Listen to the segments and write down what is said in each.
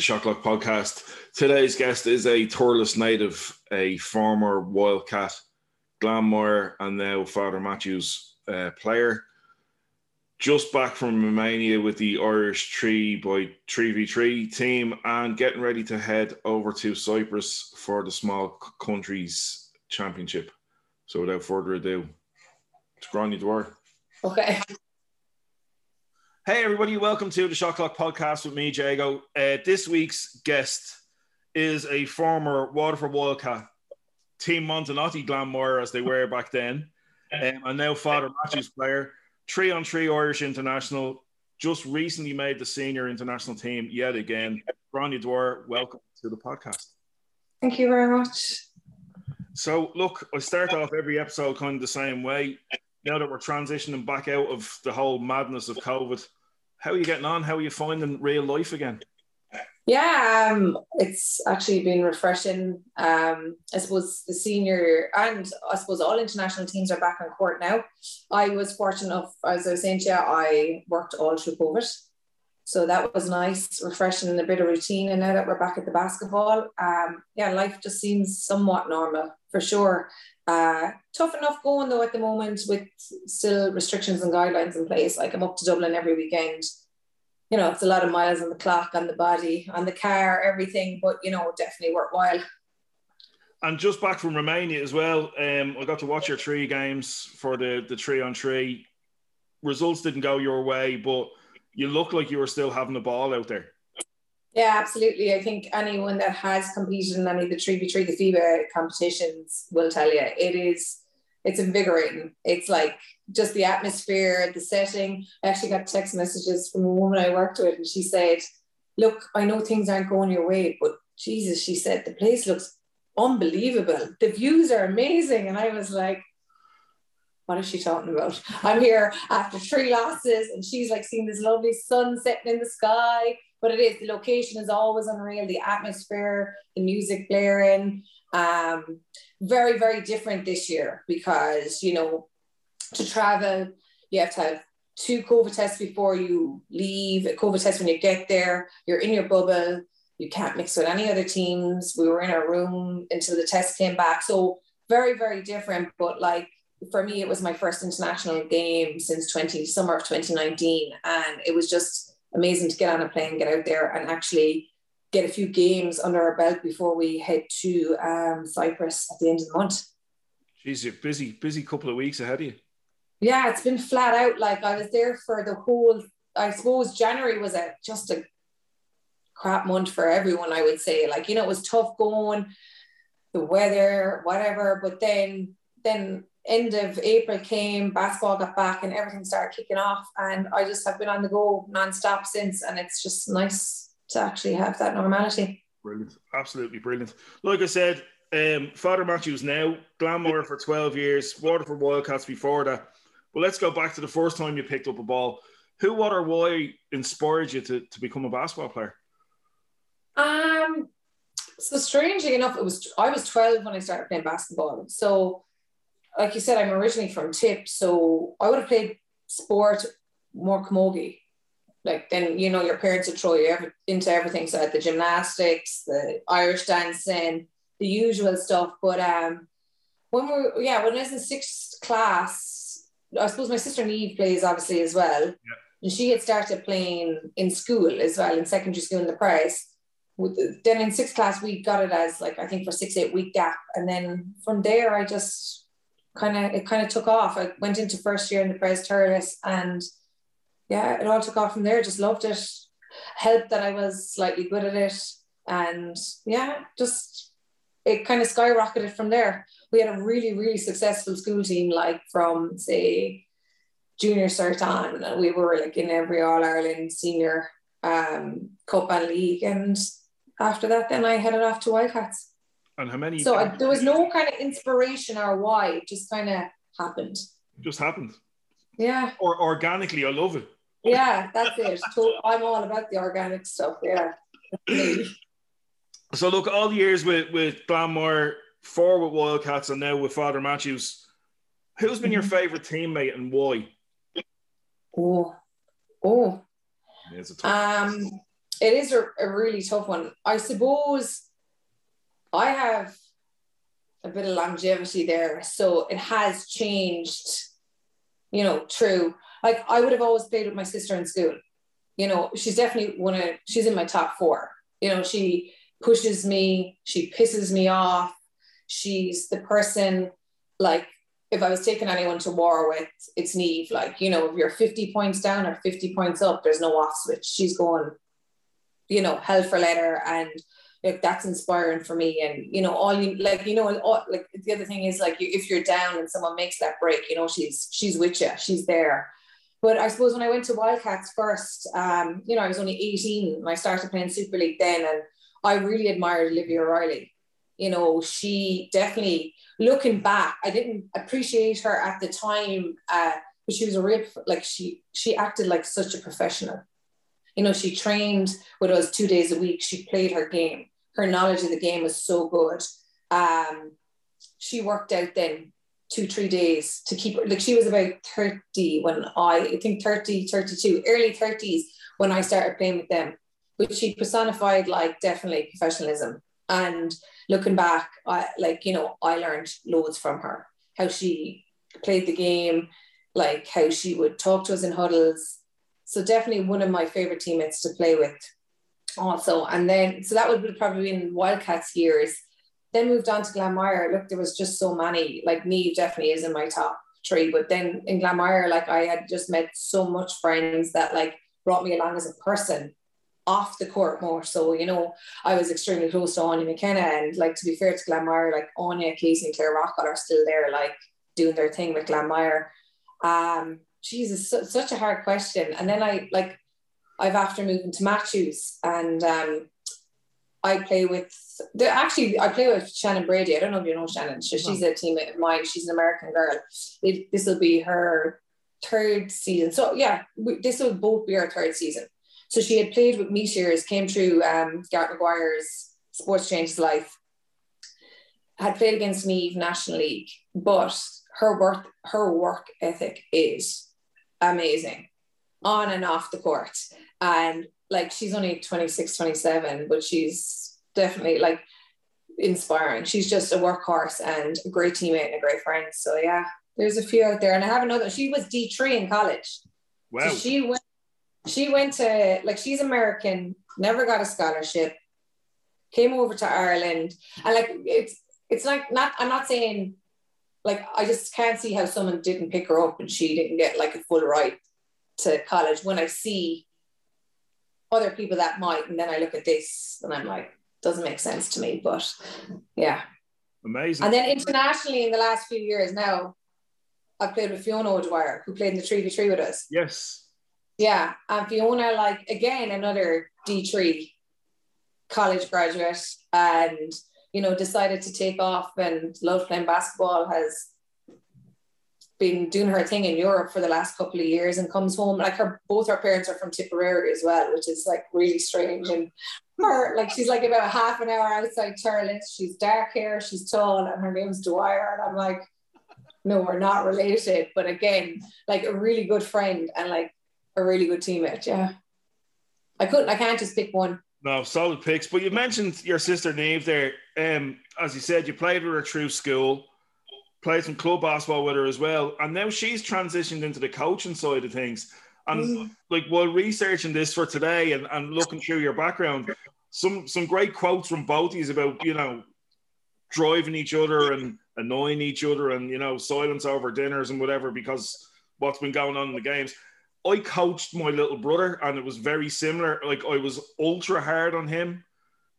the Shot Clock podcast. Today's guest is a Thurles native, a former Wildcat, Glanmire, and now Father Matthews uh, player. Just back from Romania with the Irish 3 by 3v3 team and getting ready to head over to Cyprus for the Small Countries Championship. So without further ado, it's Gráinne Dwyer. Okay. Hey, everybody, welcome to the Shot Clock podcast with me, Jago. Uh, this week's guest is a former Waterford Wildcat, Team Montenotte Glanmire, as they were back then, um, and now Father Matthews player, three on three Irish international, just recently made the senior international team yet again. Gráinne Dwyer, welcome to the podcast. Thank you very much. So, look, I start off every episode kind of the same way. Now that we're transitioning back out of the whole madness of COVID, how are you getting on? How are you finding real life again? Yeah, um, it's actually been refreshing. Um, I suppose the senior and I suppose all international teams are back on court now. I was fortunate enough, as I was saying to you, I worked all through COVID. So that was nice, refreshing and a bit of routine. And now that we're back at the basketball, um, yeah, life just seems somewhat normal for sure. Uh, tough enough going though at the moment with still restrictions and guidelines in place. Like I'm up to Dublin every weekend. You know, it's a lot of miles on the clock, on the body, on the car, everything, but you know, definitely worthwhile. And just back from Romania as well, um, I got to watch your three games for the the three on three. Results didn't go your way, but you look like you were still having the ball out there. Yeah, absolutely. I think anyone that has competed in any of the 3v3, the FIBA competitions will tell you it is, it's invigorating. It's like just the atmosphere, the setting. I actually got text messages from a woman I worked with and she said, look, I know things aren't going your way, but Jesus, she said, the place looks unbelievable. The views are amazing. And I was like, what is she talking about? I'm here after three losses, and she's like seeing this lovely sun setting in the sky. But it is the location is always unreal. The atmosphere, the music blaring. Um, very very different this year because you know to travel you have to have two COVID tests before you leave. A COVID test when you get there. You're in your bubble. You can't mix with any other teams. We were in our room until the test came back. So very very different. But like for me, it was my first international game since 20 summer of 2019, and it was just amazing to get on a plane, get out there, and actually get a few games under our belt before we head to um, Cyprus at the end of the month. Jeez, you're busy, busy couple of weeks ahead of you. Yeah, it's been flat out. Like I was there for the whole. I suppose January was a just a crap month for everyone. I would say, like you know, it was tough going, the weather, whatever. But then, then end of April came, basketball got back, and everything started kicking off. And I just have been on the go nonstop since, and it's just nice to actually have that normality. Brilliant, absolutely brilliant. Like I said, um, Father Matthews now Glanmire for twelve years, Waterford Wildcats before that. But let's go back to the first time you picked up a ball. Who, what, or why inspired you to, to become a basketball player? Um, so strangely enough, it was I was twelve when I started playing basketball. So like you said, I'm originally from Tip, so I would have played sport more camogie. Like then, you know, your parents would throw you every, into everything. So at the gymnastics, the Irish dancing, the usual stuff. But um, when we are yeah, when I was in sixth class, I suppose my sister Neve plays obviously as well. Yeah. And she had started playing in school as well, in secondary school in the Pres. With then in sixth class, we got it as like I think for six, eight week gap. And then from there I just kind of it kind of took off. I went into first year in the Pres Thurles and yeah, it all took off from there. Just loved it. Helped that I was slightly good at it. And yeah, just it kind of skyrocketed from there. We had a really, really successful school team, like from say junior cert on. We were like in every All Ireland senior um, cup and league. And after that, then I headed off to Wildcats. And how many? So I, there was no kind of inspiration or why. It just kind of happened. Just happened. Yeah. Or organically, I love it. Yeah, that's it. I'm all about the organic stuff. Yeah. so look, all the years with with Glanmire, four with Wildcats, and now with Father Matthews. Who's been your mm-hmm. favorite teammate and why? Oh, oh. um, it is a, a really tough one. I suppose I have a bit of longevity there, so it has changed. You know, true. Like I would have always played with my sister in school. You know, she's definitely one of she's in my top four. You know, she pushes me, she pisses me off. She's the person like if I was taking anyone to war with, it's Neve. Like, you know, if you're 50 points down or 50 points up, there's no off switch. She's going, you know, hell for leather. And like that's inspiring for me. And, you know, all you like, you know, all, like the other thing is like you, if you're down and someone makes that break, you know, she's she's with you, she's there. But I suppose when I went to Wildcats first, um, you know, I was only 18 and I started playing Super League then. And I really admired Olivia Riley. You know, she definitely looking back, I didn't appreciate her at the time, uh, but she was a real like she she acted like such a professional. You know, she trained with us two days a week. She played her game. Her knowledge of the game was so good. Um, she worked out then two, three days to keep like she was about 30 when I, I think 30, 32, early 30s when I started playing with them. But she personified like definitely professionalism. And looking back, I like, you know, I learned loads from her, how she played the game, like how she would talk to us in huddles. So definitely one of my favorite teammates to play with also. And then, so that would probably been Wildcats years. Then moved on to Glanmire. Look, there was just so many, like Neve definitely is in my top three. But then in Glanmire, like I had just met so much friends that like brought me along as a person off the court more. So, you know, I was extremely close to Anya McKenna and like to be fair to Glanmire, like Anya, Casey and Claire Rockall are still there, like doing their thing with Glanmire. Um, Jesus, su- such a hard question. And then I like I've after moving to Matthews and um I play with the actually I play with Shannon Brady. I don't know if you know Shannon. So she's a teammate of mine. She's an American girl. this will be her third season. So yeah, we, this will both be our third season. So she had played with Meteors, came through um, Garrett Maguire's Sports Changes Life, had played against me National League, but her work, her work ethic is amazing on and off the court. And like she's only 26, 27, but she's definitely like inspiring. She's just a workhorse and a great teammate and a great friend. So yeah, there's a few out there. And I have another, she was D3 in college. Wow. So she went she went to like she's American, never got a scholarship, came over to Ireland, and like it's it's like not I'm not saying like I just can't see how someone didn't pick her up and she didn't get like a full ride to college when I see other people that might, and then I look at this and I'm like, doesn't make sense to me. But yeah. Amazing. And then internationally in the last few years now, I've played with Fiona O'Dwyer, who played in the 3v3 with us. Yes. Yeah, and Fiona, like again, another D three college graduate, and you know, decided to take off and love playing basketball. Has been doing her thing in Europe for the last couple of years and comes home like her both her parents are from Tipperary as well, which is like really strange. And her like she's like about half an hour outside Thurles. She's dark hair, she's tall, and her name's Dwyer. And I'm like, no, we're not related. But again, like a really good friend and like a really good teammate. Yeah, I couldn't. I can't just pick one. No, solid picks. But you mentioned your sister Neve there. Um, as you said, you played with her through school, played some club basketball with her as well, and now she's transitioned into the coaching side of things. And mm. like while researching this for today and, and looking through your background, some some great quotes from both of you about you know driving each other and annoying each other and you know silence over dinners and whatever because what's been going on in the games. I coached my little brother, and it was very similar. Like I was ultra hard on him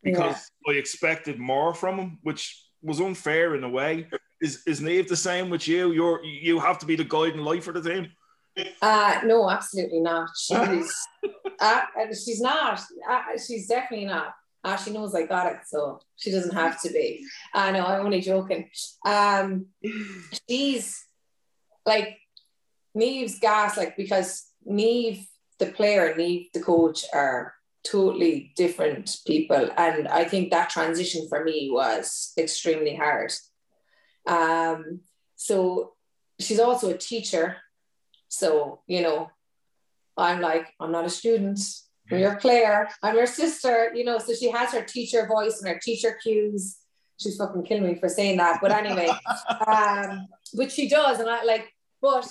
because yeah. I expected more from him, which was unfair in a way. Is is Neve the same with you? You're you have to be the guiding light for the team. Uh no, absolutely not. She's uh, she's not. Uh, she's definitely not. Uh, she knows I got it, so she doesn't have to be. I uh, know I'm only joking. Um, she's like Neve's gas, like because Neve, the player, and Neve, the coach, are totally different people. And I think that transition for me was extremely hard. Um, so she's also a teacher. So, you know, I'm like, I'm not a student. I'm your player. I'm your sister. You know, so she has her teacher voice and her teacher cues. She's fucking killing me for saying that, but anyway, um, but she does, and I like, but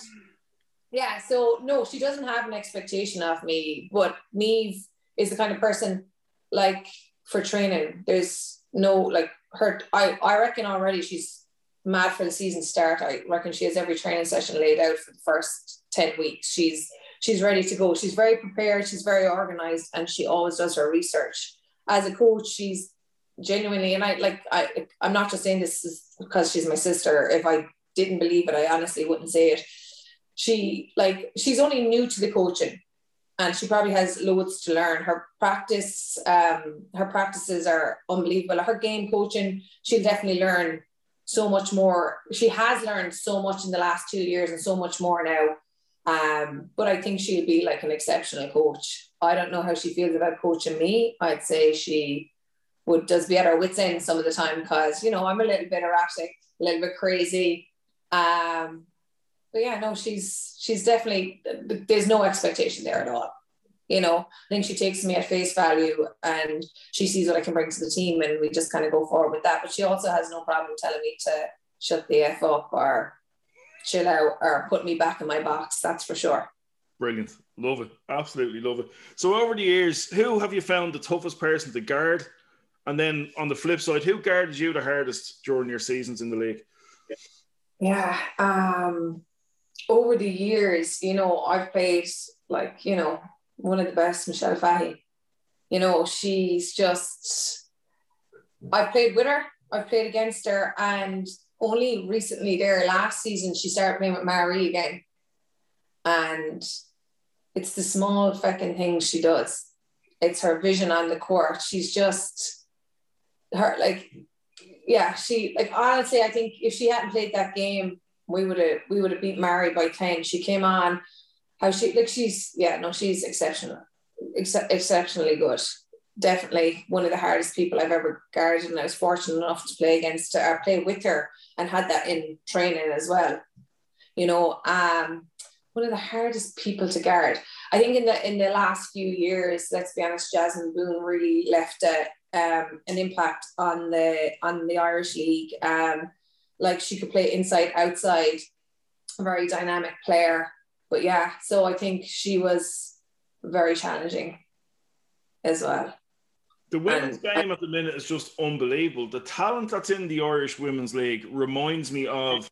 yeah. So no, she doesn't have an expectation of me. But Neve is the kind of person like for training. There's no like her. I I reckon already she's mad for the season start. I reckon she has every training session laid out for the first 10 weeks. She's she's ready to go. She's very prepared, she's very organized, and she always does her research. As a coach, she's genuinely, and I like I I'm not just saying this is because she's my sister. If I didn't believe it, I honestly wouldn't say it. She like she's only new to the coaching and she probably has loads to learn. Her practice, um, her practices are unbelievable. Her game coaching, she'll definitely learn so much more. She has learned so much in the last two years and so much more now. Um, but I think she'll be like an exceptional coach. I don't know how she feels about coaching me. I'd say she would does be at her wits end some of the time because you know I'm a little bit erratic, a little bit crazy. Um, but yeah, no, she's she's definitely there's no expectation there at all you know, I think she takes me at face value and she sees what I can bring to the team and we just kind of go forward with that. But she also has no problem telling me to shut the F up or chill out or put me back in my box. That's for sure. Brilliant. Love it. Absolutely love it. So over the years, who have you found the toughest person to guard? And then on the flip side, who guarded you the hardest during your seasons in the league? Yeah. Um over the years, you know, I've played like, you know, one of the best, Michelle Fahy. You know, she's just, I've played with her, I've played against her, and only recently there last season she started playing with Maree again. And it's the small fucking things she does. It's her vision on the court. She's just her like yeah, she like honestly, I think if she hadn't played that game, we would have we would have beat Maree by 10. She came on how she like she's yeah no she's exceptional ex- exceptionally good. Definitely one of the hardest people I've ever guarded and I was fortunate enough to play against her or play with her and had that in training as well. You know um one of the hardest people to guard. I think in the in the last few years let's be honest Jasmine Boone really left a, um, an impact on the on the Irish League. Um like she could play inside outside a very dynamic player but yeah, so I think she was very challenging as well. The women's and, uh, game at the minute is just unbelievable. The talent that's in the Irish Women's League reminds me of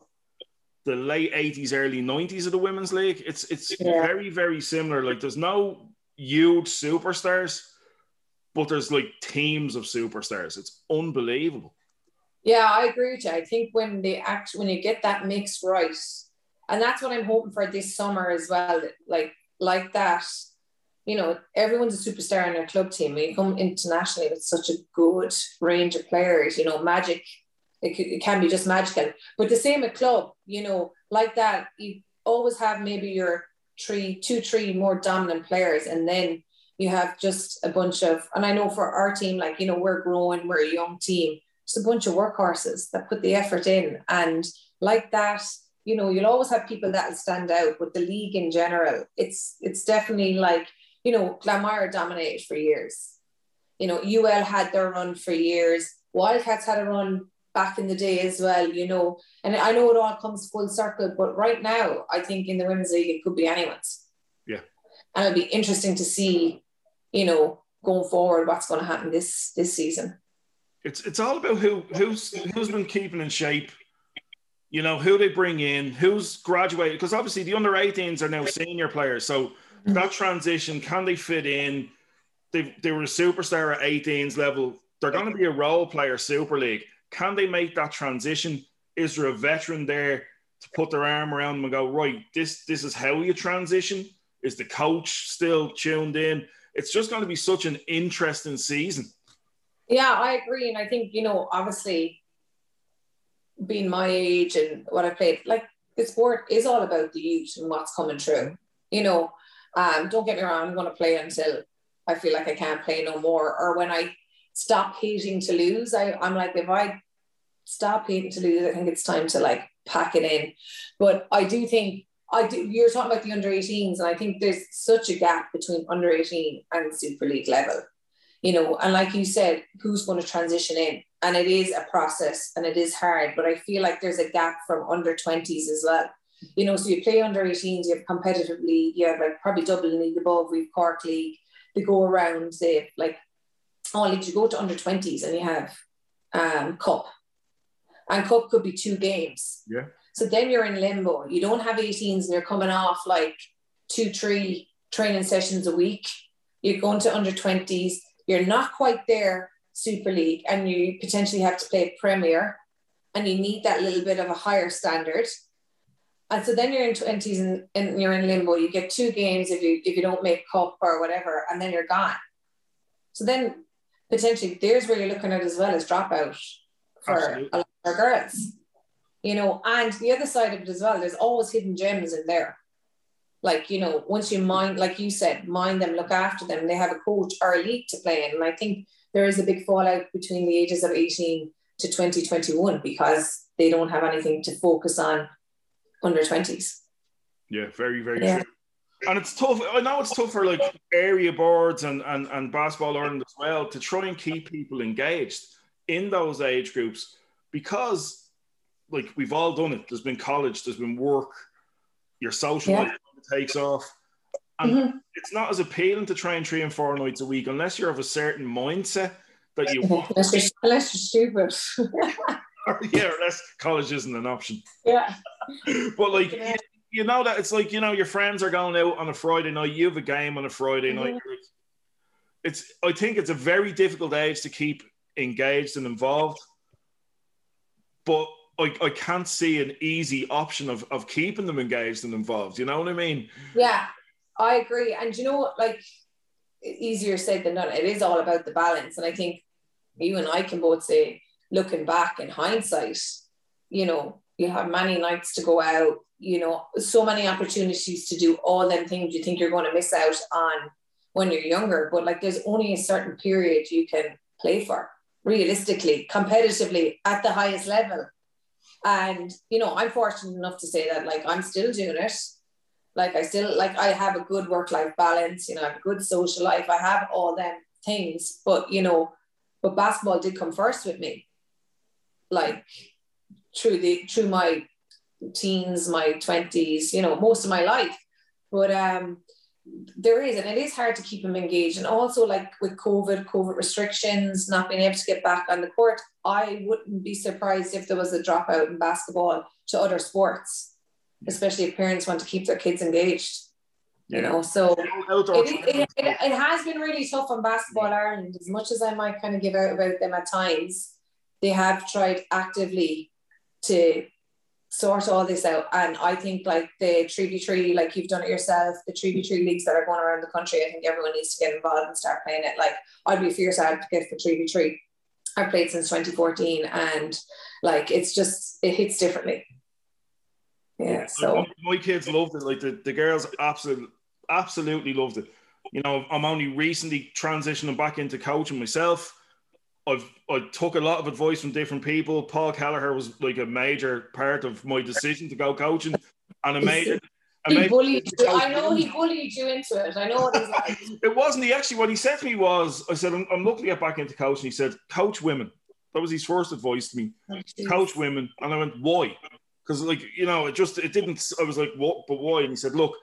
the late 80s, early 90s of the Women's League. It's it's yeah. very, very similar. Like there's no huge superstars, but there's like teams of superstars. It's unbelievable. Yeah, I agree with you. I think when they act when you get that mix right, and that's what I'm hoping for this summer as well. Like like that, you know, everyone's a superstar in their club team. When you come internationally with such a good range of players, you know, magic. It, it can be just magical, but the same at club, you know, like that. You always have maybe your three, two, three more dominant players, and then you have just a bunch of. And I know for our team, like you know, we're growing, we're a young team. Just a bunch of workhorses that put the effort in, and like that you know, you'll always have people that'll stand out, but the league in general, it's it's definitely like, you know, Glanmire dominated for years. You know, UL had their run for years. Wildcats had a run back in the day as well, you know. And I know it all comes full circle, but right now, I think in the women's league, it could be anyone's. Yeah. And it'll be interesting to see, you know, going forward, what's going to happen this this season. It's it's all about who who's who's been keeping in shape you know, who they bring in, who's graduated, because obviously the under 18s are now senior players. So mm-hmm. that transition, can they fit in? They, they were a superstar at 18s level. They're going to be a role player Super League. Can they make that transition? Is there a veteran there to put their arm around them and go, right, this, this is how you transition? Is the coach still tuned in? It's just going to be such an interesting season. Yeah, I agree. And I think, you know, obviously being my age and what I played, like the sport is all about the youth and what's coming through. You know, um, don't get me wrong, I'm going to play until I feel like I can't play no more. Or when I stop hating to lose, I, I'm like, if I stop hating to lose, I think it's time to like pack it in. But I do think I do, you're talking about the under 18s, and I think there's such a gap between under 18 and Super League level. You know, and like you said, who's going to transition in? And it is a process and it is hard, but I feel like there's a gap from under 20s as well. You know, so you play under 18s, you have competitive league, you have like probably Dublin League above, we've Cork League, they go around, say, like all leagues, you go to under 20s and you have um, Cup. And Cup could be two games. Yeah. So then you're in limbo. You don't have 18s and you're coming off like two, three training sessions a week. You're going to under 20s. You're not quite there, Super League, and you potentially have to play Premier, and you need that little bit of a higher standard. And so then you're in 20s and, and you're in limbo. You get two games if you if you don't make cup or whatever, and then you're gone. So then potentially there's where you're looking at as well as dropout for Absolutely. a lot of girls you know, and the other side of it as well, there's always hidden gems in there. Like, you know, once you mind, like you said, mind them, look after them, they have a coach or a league to play in. And I think there is a big fallout between the ages of 18 to 2021 because they don't have anything to focus on under 20s. Yeah, very, very yeah. true. And it's tough. I know it's tough for like area boards and, and, and basketball Ireland as well to try and keep people engaged in those age groups because like we've all done it. There's been college, there's been work, your social yeah. life takes off. And mm-hmm. it's not as appealing to try and train four nights a week unless you're of a certain mindset that you want. unless, you're, unless you're stupid. yeah, unless college isn't an option. Yeah. but like yeah. you, know that it's like, you know, your friends are going out on a Friday night, you have a game on a Friday mm-hmm. night. It's I think it's a very difficult age to keep engaged and involved. But I, I can't see an easy option of, of keeping them engaged and involved. You know what I mean? Yeah, I agree. And you know what? Like, easier said than done. It is all about the balance. And I think you and I can both say, looking back in hindsight, you know, you have many nights to go out, you know, so many opportunities to do all them things you think you're going to miss out on when you're younger. But like, there's only a certain period you can play for realistically, competitively at the highest level. And, you know, I'm fortunate enough to say that like I'm still doing it. Like I still like I have a good work-life balance, you know, I have a good social life. I have all them things, but you know, but basketball did come first with me. Like through the through my teens, my 20s, you know, most of my life. But um there is, and it is hard to keep them engaged. And also, like with COVID, COVID restrictions, not being able to get back on the court, I wouldn't be surprised if there was a dropout in basketball to other sports, especially if parents want to keep their kids engaged. You know, so it, it, it, it, has been really tough on basketball Ireland. As much as I might kind of give out about them at times, they have tried actively to sort all this out. And I think like the 3v3, like you've done it yourself, the 3v3 leagues that are going around the country, I think everyone needs to get involved and start playing it. Like I'd be a fierce advocate for 3v3. I've played since 2014 and like it's just it hits differently. Yeah. So my kids loved it. Like the, the girls absolutely absolutely loved it. You know, I'm only recently transitioning back into coaching myself I've I took a lot of advice from different people. Paul Kelleher was like a major part of my decision to go coaching, and a major. A he bullied you. I know he bullied you into it. I know what he's like. it wasn't. He actually what he said to me was, I said, I'm, I'm looking to get back into coaching. He said, coach women. That was his first advice to me. Oh, coach women, and I went, why? Because like you know, it just it didn't. I was like, what? But why? And he said, look,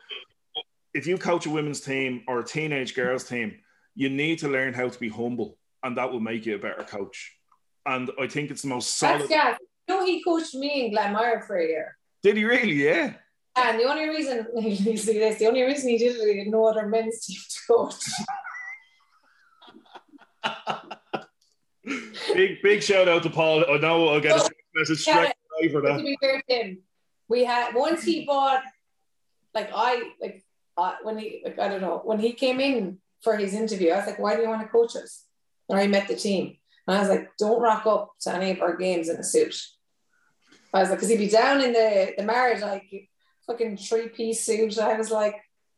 if you coach a women's team or a teenage girls team, you need to learn how to be humble and that will make you a better coach. And I think it's the most solid. That's yeah. You know, he coached me in Glanmire for a year. Did he really? Yeah. And the only reason you see this, the only reason he did it, he had no other men's team to coach. big big shout out to Paul. I know I'll get so, a message straight for that. To be fair to him, we had once he bought, like I like uh, when he like I don't know when he came in for his interview, I was like, why do you want to coach us? And I met the team. And I was like, don't rock up to any of our games in a suit. I was like, because he'd be down in the, the marriage, like fucking three piece suit. I was like,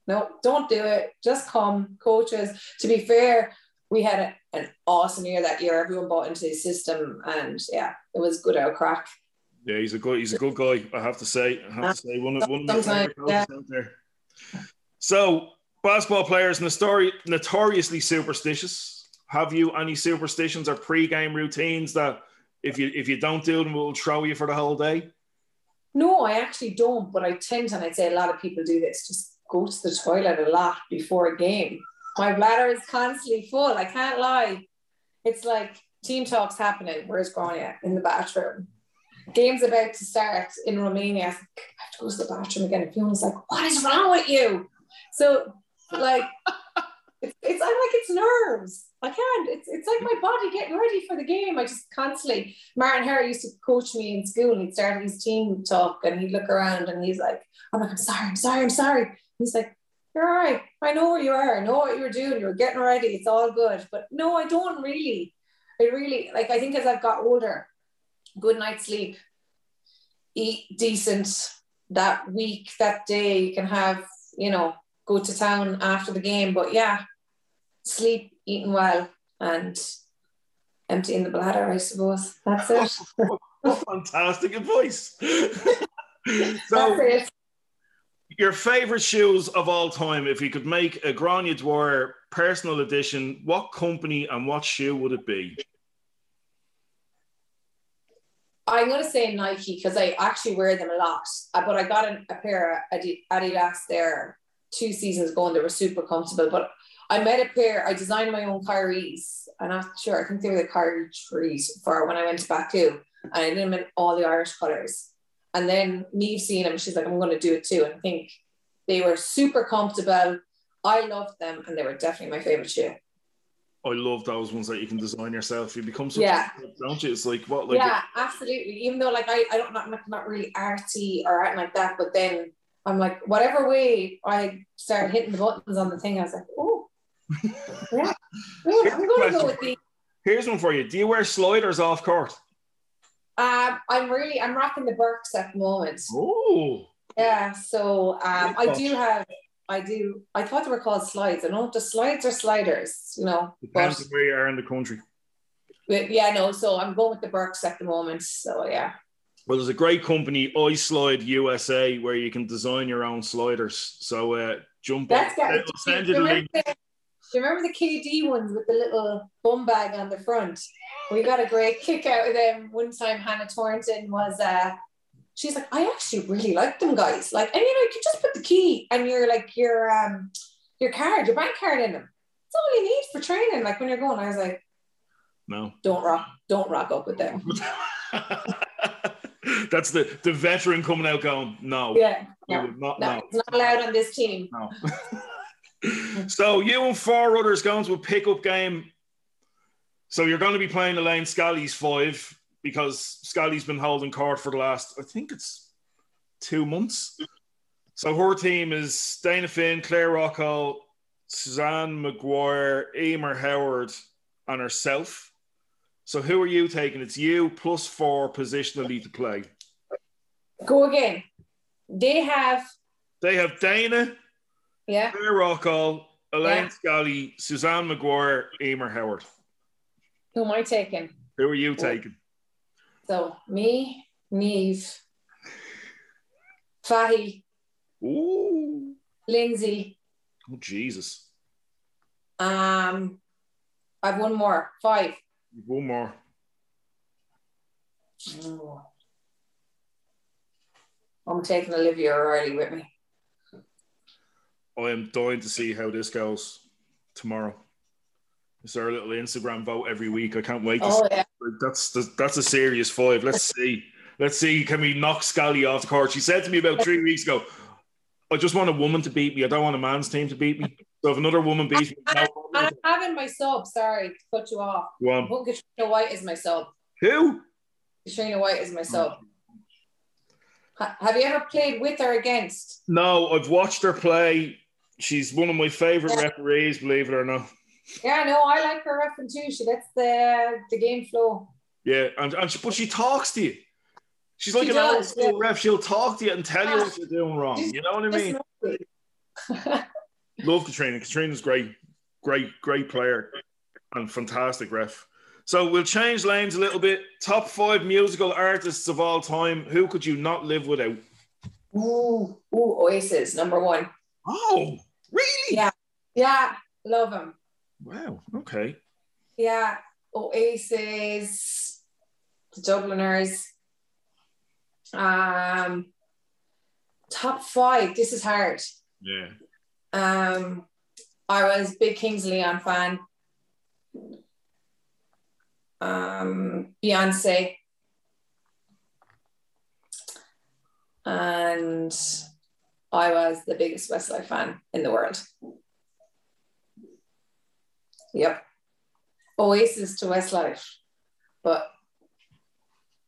no, don't do it. Just come, coaches. To be fair, we had a, an awesome year that year. Everyone bought into the system, and yeah, it was good out crack. Yeah, he's a good he's a good guy. I have to say. I have to say one of one of my favorite yeah. out there. So basketball players notori- notoriously superstitious. Have you any superstitions or pre-game routines that if you if you don't do them will throw you for the whole day? No, I actually don't, but I tend to, and I'd say a lot of people do this, just go to the toilet a lot before a game. My bladder is constantly full. I can't lie. It's like team talks happening. Where's Gráinne? In the bathroom. Game's about to start in Romania. I, have to go to the bathroom again. And Fiona's like, what is wrong with you? So, like, it's, it's I'm like it's nerves. I can't. It's it's like my body getting ready for the game. I just constantly. Martin Harry used to coach me in school. He'd start his team talk and he'd look around and he's like, I'm like, I'm sorry, I'm sorry, I'm sorry. He's like, You're all right. I know where you are. I know what you were doing. You were getting ready. It's all good. But no, I don't really. I really like I think as I've got older, good night's sleep, eat decent that week, that day, you can have, you know, go to town after the game. But yeah, sleep, eating well, and emptying the bladder, I suppose. That's it. Fantastic advice. so, your favorite shoes of all time, if you could make a Gráinne Dwyer personal edition, what company and what shoe would it be? I'm going to say Nike because I actually wear them a lot. Uh, but I got a, a pair of Adidas there two seasons ago and they were super comfortable. But I made a pair, I designed my own Kyrie's. I'm not sure, I think they were the Kyrie trees for when I went to Baku. And I did them in all the Irish colours. And then Neve seen them, she's like, I'm going to do it too. And I think they were super comfortable. I loved them and they were definitely my favourite shoe. I love those ones that you can design yourself. You become such yeah. A, don't you? It's like what like Yeah, absolutely. Even though like I, I don't not, not really arty or anything like that, but then I'm like, whatever way I started hitting the buttons on the thing, I was like, oh, yeah, I'm going to go with the. Here's one for you. Do you wear sliders off court? Um, I'm really, I'm rocking the Birks at the moment. Oh. Yeah, so um, I do have, I do, I thought they were called slides. I know the slides are sliders, you know. Depends but, where you are in the country. But yeah, no, so I'm going with the Birks at the moment. So yeah. Well, there's a great company, iSlide USA, where you can design your own sliders. So uh, jump That's on. Got, send you the link. The, do you remember the KD ones with the little bum bag on the front? We got a great kick out of them. One time, Hannah Torrington was, uh, she's like, I actually really like them guys. Like, and you know, you can just put the key and your like your um your card, your bank card in them. That's all you need for training. Like when you're going, I was like, no, don't rock, don't rock up with them. That's the the veteran coming out going, no, yeah, no, not, no, no. it's not allowed on this team. No. so you and four others going to a pickup game. So you're going to be playing Elaine Scally's five because Scally's been holding court for the last, I think it's two months. So her team is Dana Finn, Claire Rockall, Suzanne McGuire, Emer Howard, and herself. So who are you taking? It's you plus four positionally to play. Go again. They have. They have Dana. Yeah. Claire Rockall, Elaine yeah. Scally, Suzanne McGuire, Emer Howard. Who am I taking? Who are you taking? So me, Neve, Fahy, Ooh. Lindsay. Oh Jesus. Um, I've one more. Five. One more. Oh. I'm taking Olivia O'Reilly with me. I am dying to see how this goes tomorrow. Our little Instagram vote every week. I can't wait. oh, yeah. That's that's a serious five. Let's see. Let's see. Can we knock Scally off the court? She said to me about three weeks ago, I just want a woman to beat me. I don't want a man's team to beat me. So if another woman beats me, no I'm having my sub. Sorry to cut you off. Go on. I'm Katrina White is my sub. Who? Katrina White is my oh. sub. Have you ever played with or against? No, I've watched her play. She's one of my favorite yeah. referees, believe it or not. Yeah, no, I like her referee too. She lets the the game flow. Yeah, and, and she, but she talks to you. She's like she an does, old school yeah. ref. She'll talk to you and tell you ah, what you're doing wrong. You know what I mean? Love Katrina. Katrina's great, great, great player and fantastic ref. So we'll change lanes a little bit. Top five musical artists of all time. Who could you not live without? Ooh, ooh, Oasis, number one. Oh, really? Yeah, yeah, love him. Wow. Okay. Yeah, Oasis, the Dubliners. Um, top five. This is hard. Yeah. Um, I was big Kings Leon fan. Um, Beyonce. And I was the biggest Westlife fan in the world. Yep. Oasis to Westlife. But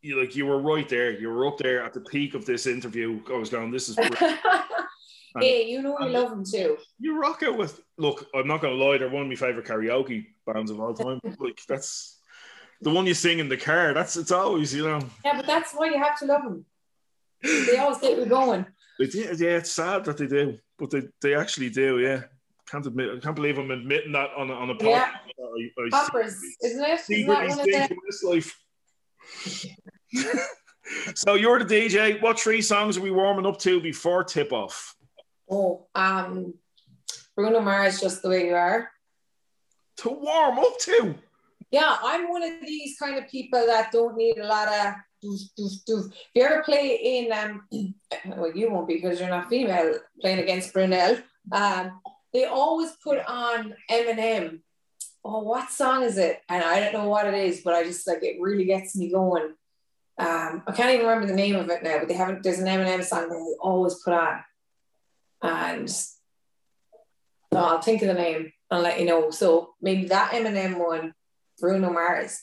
You like you were right there. You were up there at the peak of this interview. I was going, this is brilliant. hey, you know I love them too. you rock it with look, I'm not gonna lie, they're one of my favourite karaoke bands of all time. like that's the one you sing in the car. That's it's always, you know. Yeah, but that's why you have to love them. They always get you going. They do, yeah, it's sad that they do, but they, they actually do, yeah. Can't admit, I can't believe I'm admitting that on a, on a podcast. Yeah. I, I Poppers, isn't it? Isn't that one of the in this life. so you're the DJ. What three songs are we warming up to before tip off? Oh, um, Bruno Mars, just the way you are. To warm up to? Yeah, I'm one of these kind of people that don't need a lot of doof, doof, doof. If you ever play in, um, well, you won't because you're not female playing against Brunell. Um, they always put on Eminem. Oh, what song is it? And I don't know what it is, but I just like it really gets me going. Um, I can't even remember the name of it now, but they haven't. There's an Eminem song that they always put on, and so I'll think of the name and let you know. So maybe that Eminem one, Bruno Mars,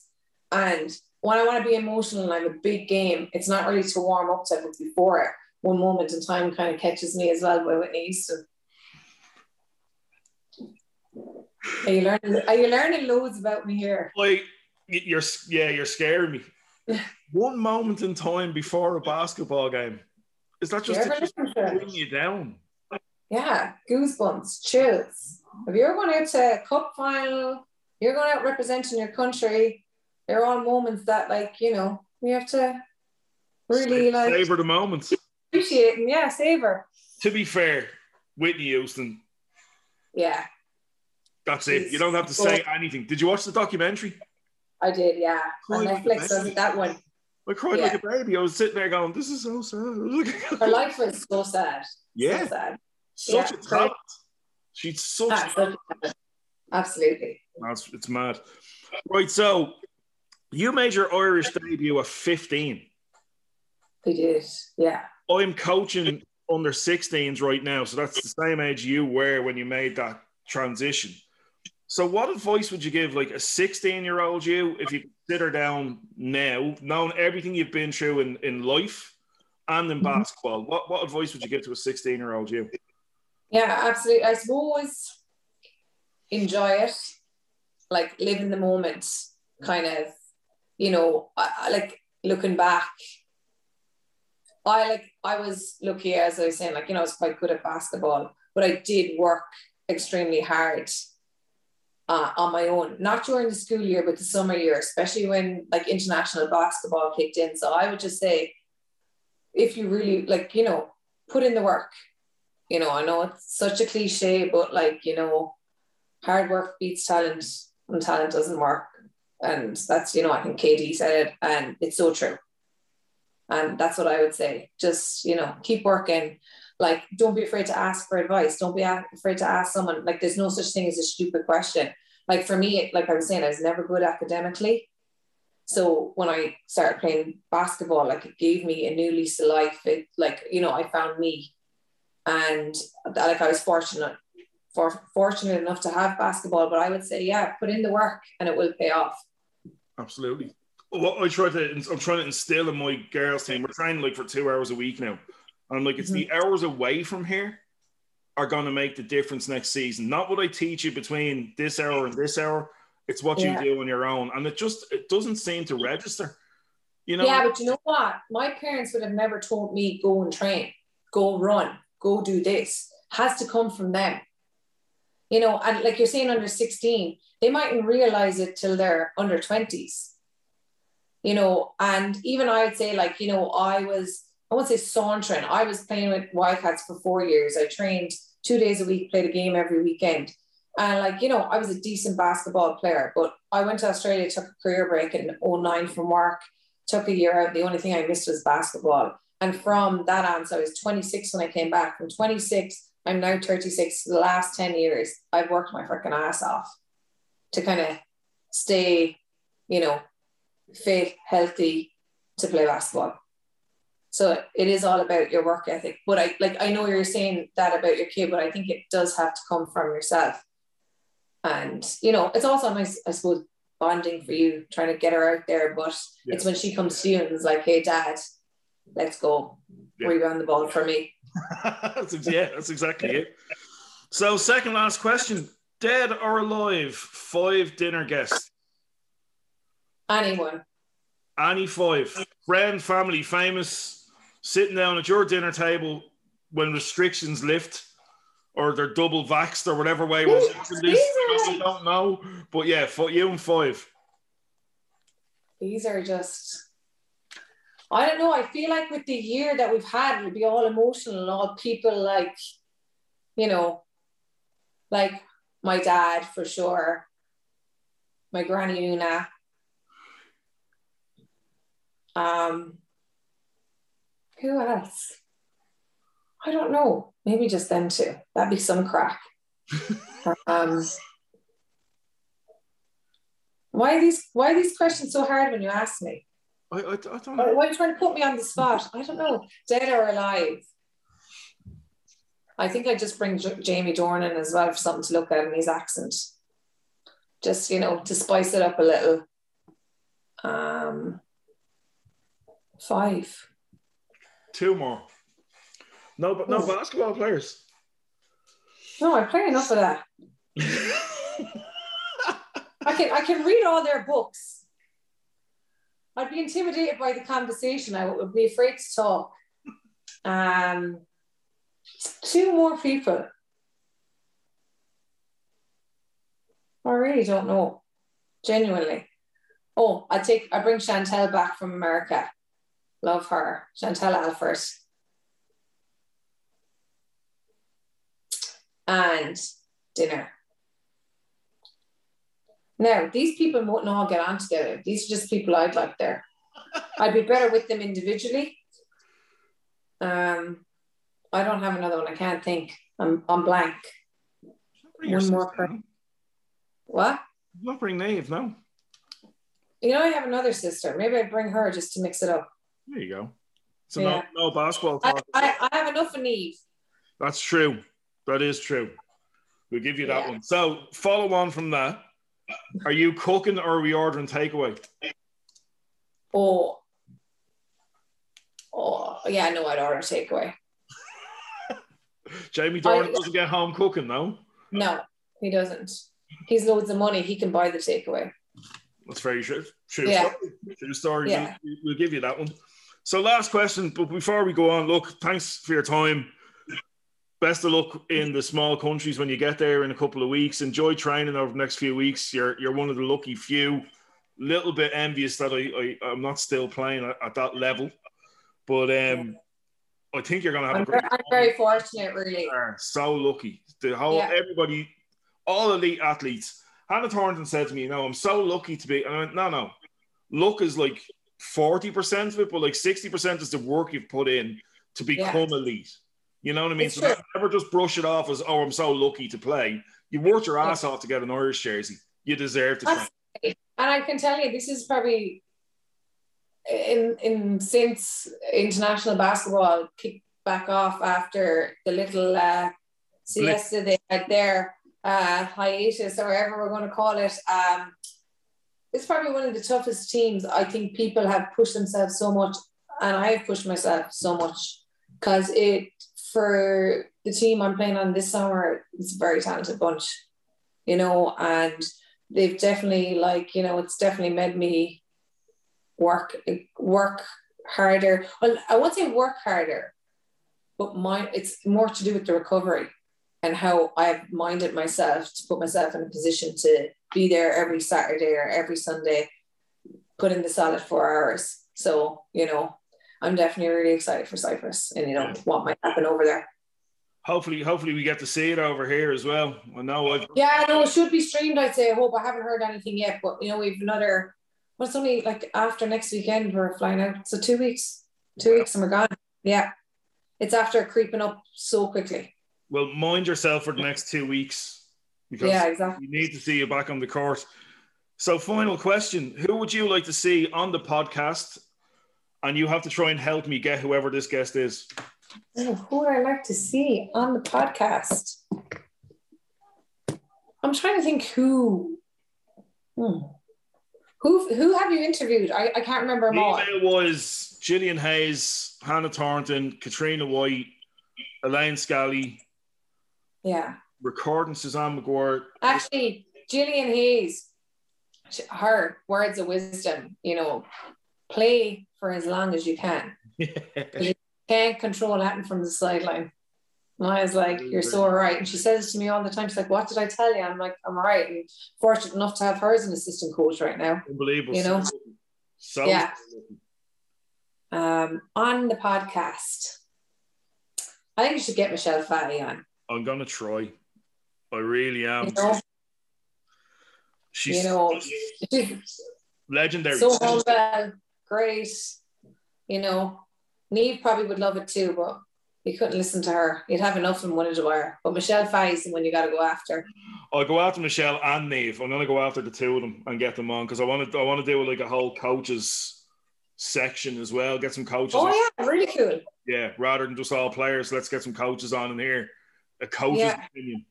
and when I want to be emotional and I have a big game, it's not really to warm up to, but before it, one moment in time kind of catches me as well by Whitney Houston. Are you learning? Are you learning loads about me here? Like you're yeah, you're scaring me. One moment in time before a basketball game. Is that just to just listen to it? bring you down? Yeah, goosebumps, chills. If you're going out to a cup final, you're going out representing your country. They're all moments that, like, you know, we have to really like savor the moments. appreciate and yeah, savor. To be fair, Whitney Houston, Yeah, that's it. You don't have to say anything. Did you watch the documentary? I did. Yeah, Cried a Netflix that one. I cried like a baby. I was sitting there going, "This is so sad." Her life was so sad. yeah, so sad. such Yeah, a talent. She's such. Ah, so- Absolutely. That's it's mad. Right, so you made your Irish debut at 15. We did. Yeah. I'm coaching under 16s right now, so that's the same age you were when you made that transition. So, what advice would you give like a 16 year old you if you sit her down now, knowing everything you've been through in, in life and in Mhm. basketball? What, what advice would you give to a 16 year old you? Yeah, absolutely. I suppose enjoy it, like live in the moment, kind of, you know, I, I like looking back. I like I was lucky as I was saying, like, you know, I was quite good at basketball, but I did work extremely hard uh, on my own, not during the school year, but the summer year, especially when like international basketball kicked in. So I would just say, if you really like, you know, put in the work, you know, I know it's such a cliche, but like, you know, hard work beats talent and talent doesn't work. And that's, you know, I think KD said it and it's so true. And that's what I would say. Just, you know, keep working. Like, don't be afraid to ask for advice. Don't be afraid to ask someone. Like, there's no such thing as a stupid question. Like, for me, like I was saying, I was never good academically. So when I started playing basketball, like, it gave me a new lease of life. It, like, you know, I found me and like I was fortunate for fortunate enough to have basketball. But I would say, yeah, put in the work and it will pay off. Absolutely. What I try to, I'm trying to instill in my girls' team. We're training like for two hours a week now. And I'm like, it's the mm-hmm. hours away from here are going to make the difference next season. Not what I teach you between this hour and this hour. It's what Yeah. you do on your own. And it just, it doesn't seem to register. You know, Yeah, but you know what? My parents would have never told me go and train, go run, go do this. Has to come from them. you know, and like you're saying, under 16, they mightn't realize it till they're under 20s, you know. And even I'd say, like, you know, I was, I won't say sauntering, I was playing with Wildcats for four years. I trained two days a week, played a game every weekend. And like, you know, I was a decent basketball player, but I went to Australia, took a career break in 09 from work, took a year out. The only thing I missed was basketball. And from that on, so I was 26 when I came back. From 26 I'm now 36. The last 10 years, I've worked my freaking ass off to kind of stay, you know, fit, healthy to play basketball. So it is all about your work ethic. But I like I know you're saying that about your kid, but I think it does have to come from yourself. And you know, it's also nice, I suppose, bonding for you, trying to get her out there. But yeah. it's when she comes to you and is like, hey dad, let's go. Yeah. Rebound the ball for me that's, yeah, that's exactly it. So, second last question: Dead or alive? Five dinner guests. Anyone. Any five. Friend, family, famous, sitting down at your dinner table when restrictions lift, or they're double vaxxed, or whatever way we're this. I don't know, but yeah, for you and five. These are just I don't know. I feel like with the year that we've had, it'll be all emotional and all people like, you know, like my dad for sure, my granny Una. Um, who else? I don't know. Maybe just them two. That'd be some crack. um, why are these why are these questions so hard when you ask me? I, I, I don't know. Why are you trying to put me on the spot? I don't know. Dead or alive? I think I just bring J- Jamie Dornan as well for something to look at in his accent. Just, you know, to spice it up a little. Um, five. Two more. No, but no basketball players. No, I play enough of that. I can I can read all their books. I'd be intimidated by the conversation. I would be afraid to talk. Um, two more people. I really don't know. Genuinely. Oh, I take I bring Chantel back from America. Love her. Chantel Alford. And dinner. Now, these people won't all get on together. These are just people I'd like there. I'd be better with them individually. Um, I don't have another one. I can't think. I'm, I'm blank. One more person. What? Not bring Nave, no. You know, I have another sister. Maybe I'd bring her just to mix it up. There you go. So yeah. no, no basketball I, I, I, have enough of Neve. That's true. That is true. We'll give you that yeah. one. So follow on from that. Are you cooking or are we ordering takeaway? Oh, oh yeah, no, I'd order takeaway. Jamie Dornan doesn't get home cooking, though. No, he doesn't. He's loads of money. He can buy the takeaway. That's very true. True yeah. story. True story. Yeah. We'll, we'll give you that one. So, last question, but before we go on, look, thanks for your time best of luck in the small countries when you get there in a couple of weeks. Enjoy training over the next few weeks. You're you're one of the lucky few. Little bit envious that I, I am not still playing at, at, that level, but um, I think you're gonna have. I'm, a great very, I'm very fortunate, really. So lucky. The whole yeah. everybody, all elite athletes. Hannah Thornton said to me, "You know, I'm so lucky to be." And I went, "No, no, luck is like." 40% of it, but like 60% is the work you've put in to become yeah. elite. You know what I mean? It's so never just brush it off as, oh, I'm so lucky to play. You worked your ass off to get an Irish jersey. You deserve to play. And I can tell you, this is probably in in since international basketball kicked back off after the little uh, siesta they had there, uh, hiatus or whatever we're going to call it. Um, it's probably one of the toughest teams. I think people have pushed themselves so much, and I have pushed myself so much because it for the team I'm playing on this summer, it's a very talented bunch, you know, and they've definitely like, you know, it's definitely made me work work harder. Well, I won't say work harder, but my it's more to do with the recovery. and how I've minded myself to put myself in a position to be there every Saturday or every Sunday, put in the solid four hours. So, you know, I'm definitely really excited for Cyprus and, you know, what might happen over there. Hopefully, hopefully we get to see it over here as well. I know. I've... Yeah, no, it should be streamed. I'd say. I hope I haven't heard anything yet, but you know, we've another. Well, it's only like after next weekend we're flying out, so two weeks, two wow. weeks, and we're gone. Yeah, it's after creeping up so quickly. Well, mind yourself for the next two weeks because yeah, exactly. we need to see you back on the court. So, final question: Who would you like to see on the podcast? And you have to try and help me get whoever this guest is. Oh, who would I like to see on the podcast? I'm trying to think who. Hmm. Who, who have you interviewed? I, I can't remember them all. It was Gillian Hayes, Hannah Thornton, Katrina White, Elaine Scally. Yeah. Recording Suzanne McGuire. Actually, Gillian Hayes, her words of wisdom, you know, play for as long as you can. you can't control Latin from the sideline. And I was like, You're so right. And she says to me all the time, She's like, What did I tell you? I'm like, I'm right. And fortunate enough to have her as an assistant coach right now. Unbelievable. You know? So yeah. Um, on the podcast, I think you should get Michelle Fahy on. I'm gonna try. I really am. You know, she's you know, legendary. So humble, great. You know, Neve probably would love it too, but you couldn't listen to her. You'd have enough in one of the wire. But Michelle Fahy's the one you got to go after. I'll go after Michelle and Neve. I'm gonna go after the two of them and get them on because I want to. I want to do like a whole coaches section as well. Get some coaches. Oh yeah, really cool. Yeah, rather than just all players, let's get some coaches on in here. A coach's yeah. opinion.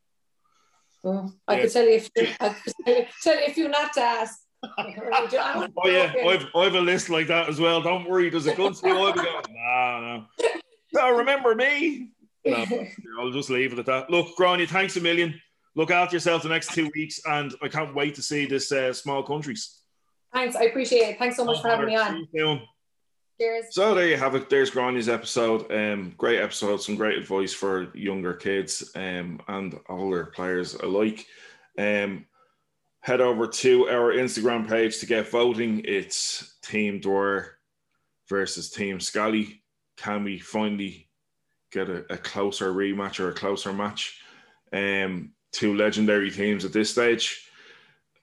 Well, I yeah. could tell you if you, I could tell you if you not to ask. oh yeah, I've, I've a list like that as well. Don't worry, there's a good few. I'll be going. No, no. No, remember me. No, I'll just leave it at that. Look, Gráinne, thanks a million. Look after yourself the next two weeks, and I can't wait to see this uh, small countries. Thanks, I appreciate it. Thanks so much for having me on. So there you have it. There's Gráinne's episode. Um, great episode, some great advice for younger kids um, and older players alike. Um, head over to our Instagram page to get voting. It's Team Dwyer versus Team Scally. Can we finally get a, a closer rematch or a closer match? Um, two legendary teams at this stage,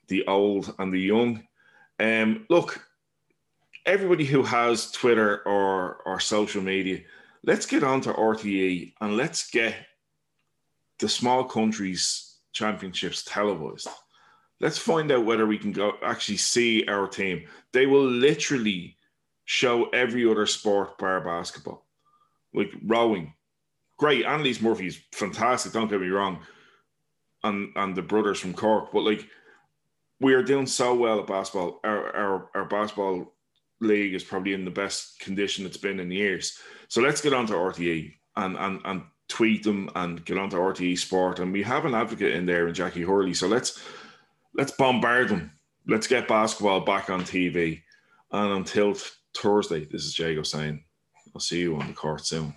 the old and the young. Um, look, everybody who has Twitter or or social media, let's get on to RTE and let's get the small countries championships televised. Let's find out whether we can go actually see our team. They will literally show every other sport bar basketball, like rowing. Great, Annalise Murphy's fantastic. Don't get me wrong, and and the brothers from Cork, but like we are doing so well at basketball. Our our, our basketball league is probably in the best condition it's been in years. So let's get on to RTE and, and, and tweet them and get on to RTE Sport. And we have an advocate in there in Jacqui Hurley. So let's let's bombard them. Let's get basketball back on TV. And until Thursday, this is Jago saying, I'll see you on the court soon.